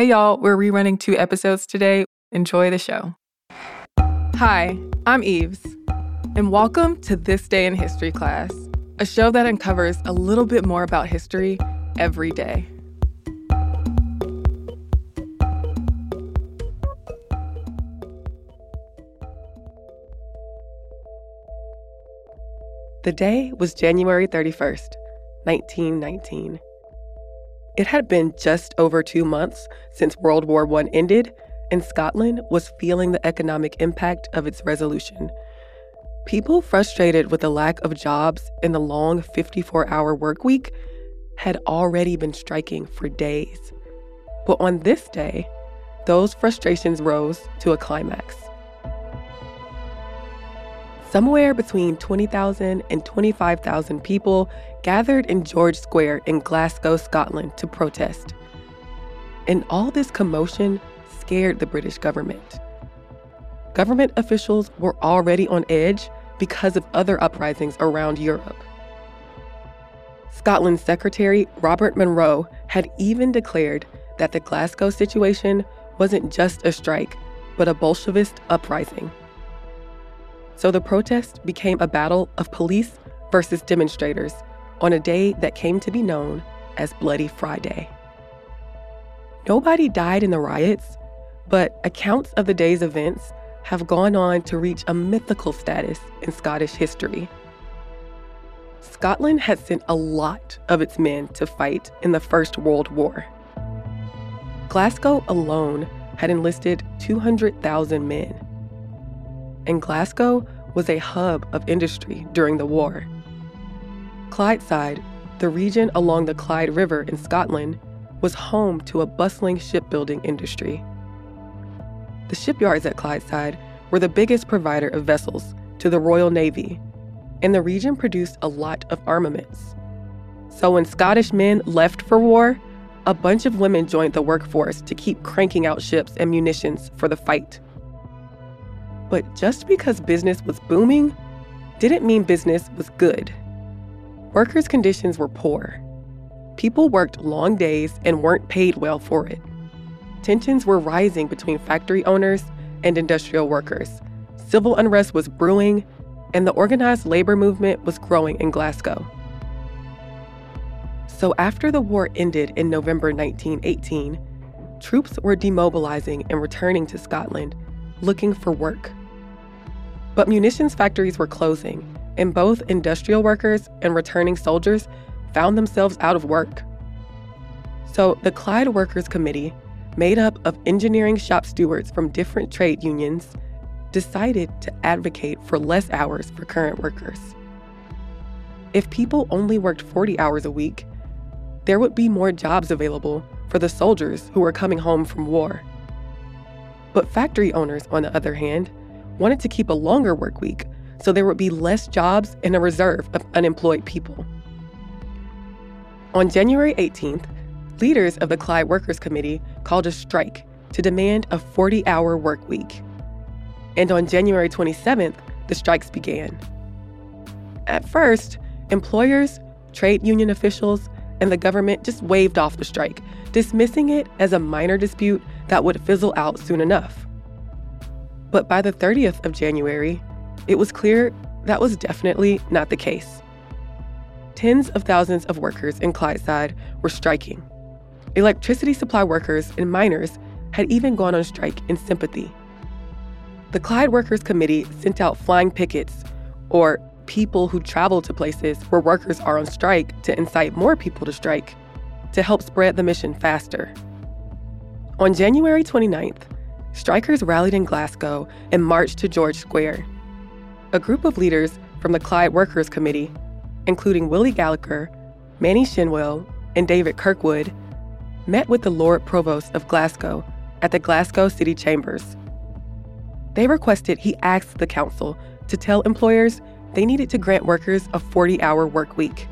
Hey, y'all, we're rerunning two episodes today. Enjoy the show. Hi, I'm Eves, and welcome to This Day in History class, a show that uncovers a little bit more about history every day. The day was January 31st, 1919. It had been just over two months since World War I ended, and Scotland was feeling the economic impact of its resolution. People frustrated with the lack of jobs and the long 54 hour work week had already been striking for days. But on this day, those frustrations rose to a climax. Somewhere between 20,000 and 25,000 people gathered in George Square in Glasgow, Scotland to protest. And all this commotion scared the British government. Government officials were already on edge because of other uprisings around Europe. Scotland's Secretary Robert Munro had even declared that the Glasgow situation wasn't just a strike, but a Bolshevist uprising. So the protest became a battle of police versus demonstrators on a day that came to be known as Bloody Friday. Nobody died in the riots, but accounts of the day's events have gone on to reach a mythical status in Scottish history. Scotland had sent a lot of its men to fight in the First World War. Glasgow alone had enlisted 200,000 men and Glasgow was a hub of industry during the war. Clydeside, the region along the Clyde River in Scotland, was home to a bustling shipbuilding industry. The shipyards at Clydeside were the biggest provider of vessels to the Royal Navy, and the region produced a lot of armaments. So when Scottish men left for war, a bunch of women joined the workforce to keep cranking out ships and munitions for the fight. But just because business was booming didn't mean business was good. Workers' conditions were poor. People worked long days and weren't paid well for it. Tensions were rising between factory owners and industrial workers. Civil unrest was brewing, and the organized labor movement was growing in Glasgow. So, after the war ended in November 1918, troops were demobilizing and returning to Scotland looking for work. But munitions factories were closing, and both industrial workers and returning soldiers found themselves out of work. So the Clyde Workers Committee, made up of engineering shop stewards from different trade unions, decided to advocate for less hours for current workers. If people only worked 40 hours a week, there would be more jobs available for the soldiers who were coming home from war. But factory owners, on the other hand, wanted to keep a longer work week so there would be less jobs and a reserve of unemployed people. On January 18th, leaders of the Clyde Workers Committee called a strike to demand a 40 hour work week. And on January 27th, the strikes began. At first, employers, trade union officials, and the government just waved off the strike, dismissing it as a minor dispute that would fizzle out soon enough. But by the 30th of January, it was clear that was definitely not the case. Tens of thousands of workers in Clydeside were striking. Electricity supply workers and miners had even gone on strike in sympathy. The Clyde Workers Committee sent out flying pickets, or people who travel to places where workers are on strike to incite more people to strike, to help spread the mission faster. On January 29th, strikers rallied in Glasgow and marched to George Square. A group of leaders from the Clyde Workers Committee, including Willie Gallacher, Manny Shinwell, and David Kirkwood, met with the Lord Provost of Glasgow at the Glasgow City Chambers. They requested he ask the council to tell employers they needed to grant workers a 40 hour work week.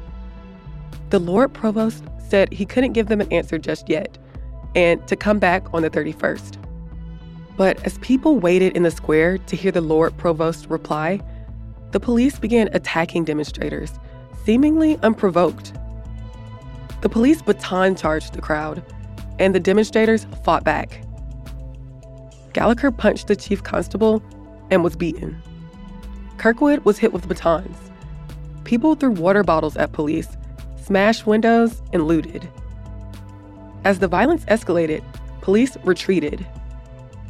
The Lord Provost said he couldn't give them an answer just yet and to come back on the 31st. But as people waited in the square to hear the Lord Provost reply, the police began attacking demonstrators, seemingly unprovoked. The police baton charged the crowd, and the demonstrators fought back. Gallacher punched the chief constable and was beaten. Kirkwood was hit with batons. People threw water bottles at police, smashed windows, and looted. As the violence escalated, police retreated.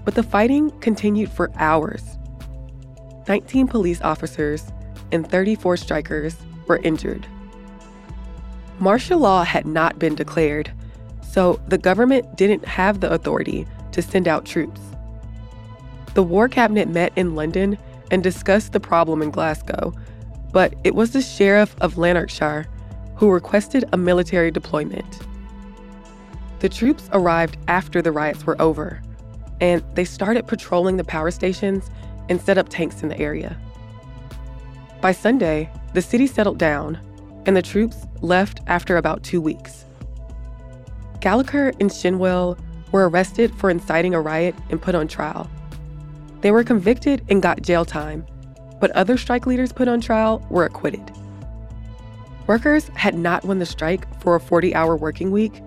But the fighting continued for hours. 19 police officers and 34 strikers were injured. Martial law had not been declared, so the government didn't have the authority to send out troops. The War Cabinet met in London and discussed the problem in Glasgow, but it was the Sheriff of Lanarkshire who requested a military deployment. The troops arrived after the riots were over, and they started patrolling the power stations and set up tanks in the area. By Sunday, the city settled down, and the troops left after about two weeks. Gallacher and Shinwell were arrested for inciting a riot and put on trial. They were convicted and got jail time, but other strike leaders put on trial were acquitted. Workers had not won the strike for a 40 hour working week,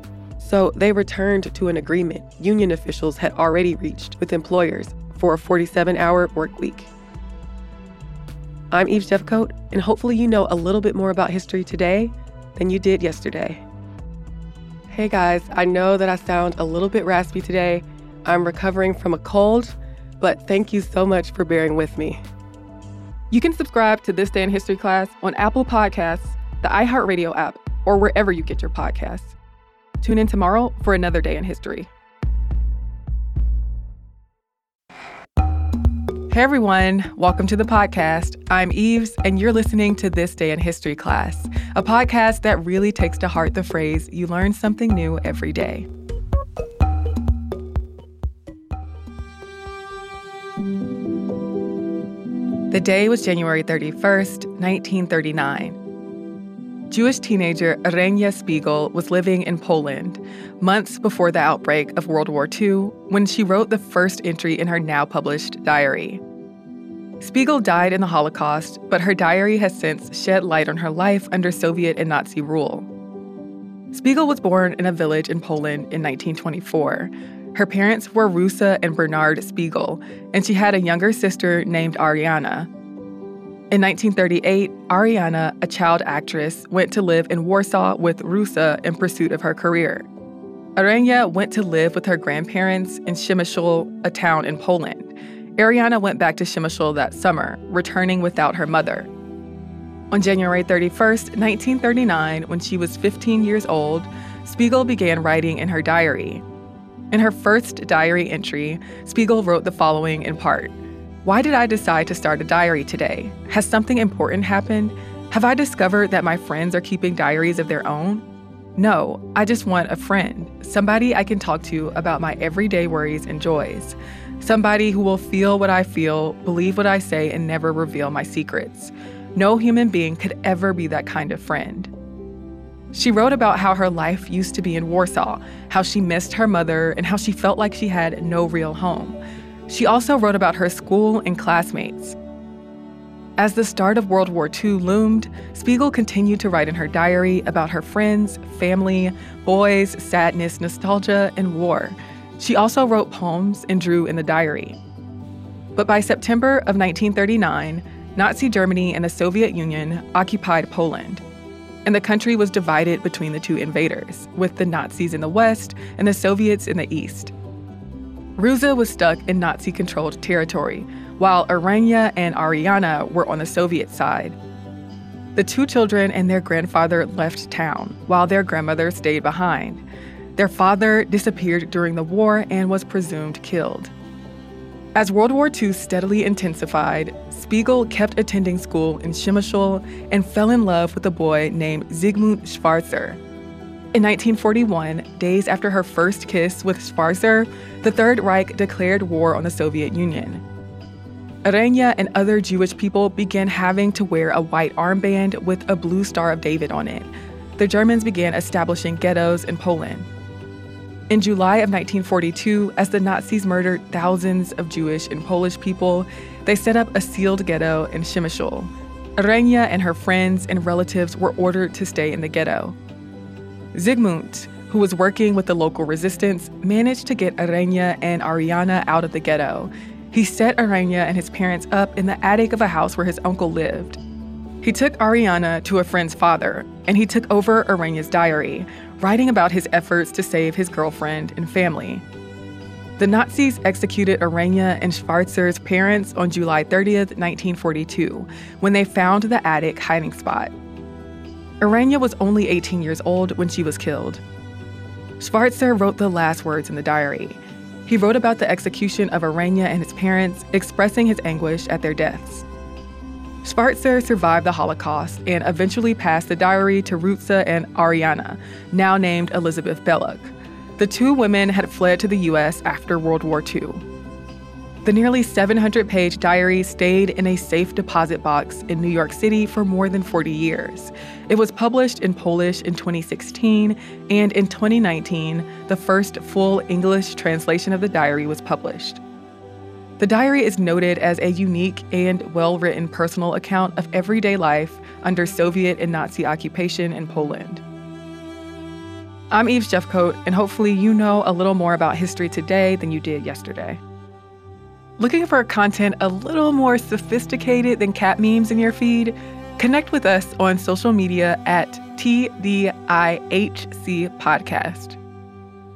so they returned to an agreement union officials had already reached with employers for a 47 hour work week. I'm Eves Jeffcoat, and hopefully, you know a little bit more about history today than you did yesterday. Hey guys, I know that I sound a little bit raspy today. I'm recovering from a cold, but thank you so much for bearing with me. You can subscribe to This Day in History class on Apple Podcasts, the iHeartRadio app, or wherever you get your podcasts. Tune in tomorrow for another day in history. Hey everyone, welcome to the podcast. I'm Eves, and you're listening to This Day in History class, a podcast that really takes to heart the phrase, you learn something new every day. The day was January 31st, 1939. Jewish teenager Renia Spiegel was living in Poland months before the outbreak of World War II when she wrote the first entry in her now published diary. Spiegel died in the Holocaust, but her diary has since shed light on her life under Soviet and Nazi rule. Spiegel was born in a village in Poland in 1924. Her parents were Rusa and Bernard Spiegel, and she had a younger sister named Ariana. In 1938, Ariana, a child actress, went to live in Warsaw with Rusa in pursuit of her career. Renia went to live with her grandparents in Przemysl, a town in Poland. Ariana went back to Przemysl that summer, returning without her mother. On January 31st, 1939, when she was 15 years old, Spiegel began writing in her diary. In her first diary entry, Spiegel wrote the following in part why did I decide to start a diary today? Has something important happened? Have I discovered that my friends are keeping diaries of their own? No, I just want a friend, somebody I can talk to about my everyday worries and joys, somebody who will feel what I feel, believe what I say, and never reveal my secrets. No human being could ever be that kind of friend. She wrote about how her life used to be in Warsaw, how she missed her mother, and how she felt like she had no real home. She also wrote about her school and classmates. As the start of World War II loomed, Spiegel continued to write in her diary about her friends, family, boys, sadness, nostalgia, and war. She also wrote poems and drew in the diary. But by September of 1939, Nazi Germany and the Soviet Union occupied Poland. And the country was divided between the two invaders, with the Nazis in the west and the Soviets in the east. Rusa was stuck in Nazi controlled territory, while Renia and Ariana were on the Soviet side. The two children and their grandfather left town, while their grandmother stayed behind. Their father disappeared during the war and was presumed killed. As World War II steadily intensified, Spiegel kept attending school in Przemysl and fell in love with a boy named Zygmunt Schwarzer. In 1941, days after her first kiss with Schwarzer, the Third Reich declared war on the Soviet Union. Renia and other Jewish people began having to wear a white armband with a blue Star of David on it. The Germans began establishing ghettos in Poland. In July of 1942, as the Nazis murdered thousands of Jewish and Polish people, they set up a sealed ghetto in Przemysl. Renia and her friends and relatives were ordered to stay in the ghetto. Zygmunt, who was working with the local resistance, managed to get Renia and Ariana out of the ghetto. He set Renia and his parents up in the attic of a house where his uncle lived. He took Ariana to a friend's father, and he took over Renia's diary, writing about his efforts to save his girlfriend and family. The Nazis executed Renia and Schwarzer's parents on July 30th, 1942, when they found the attic hiding spot. Renia was only 18 years old when she was killed. Schwarzer wrote the last words in the diary. He wrote about the execution of Renia and his parents, expressing his anguish at their deaths. Schwarzer survived the Holocaust and eventually passed the diary to Rutza and Ariana, now named Elizabeth Bellak. The two women had fled to the U.S. after World War II. The nearly 700 page diary stayed in a safe deposit box in New York City for more than 40 years. It was published in Polish in 2016, and in 2019, the first full English translation of the diary was published. The diary is noted as a unique and well written personal account of everyday life under Soviet and Nazi occupation in Poland. I'm Eves Jeffcoat, and hopefully, you know a little more about history today than you did yesterday. Looking for content a little more sophisticated than cat memes in your feed? Connect with us on social media at TDIHC Podcast.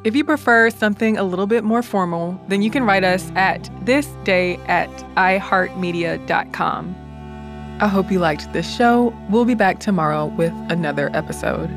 If you prefer something a little bit more formal, then you can write us at thisday at iheartmedia.com. I hope you liked this show. We'll be back tomorrow with another episode.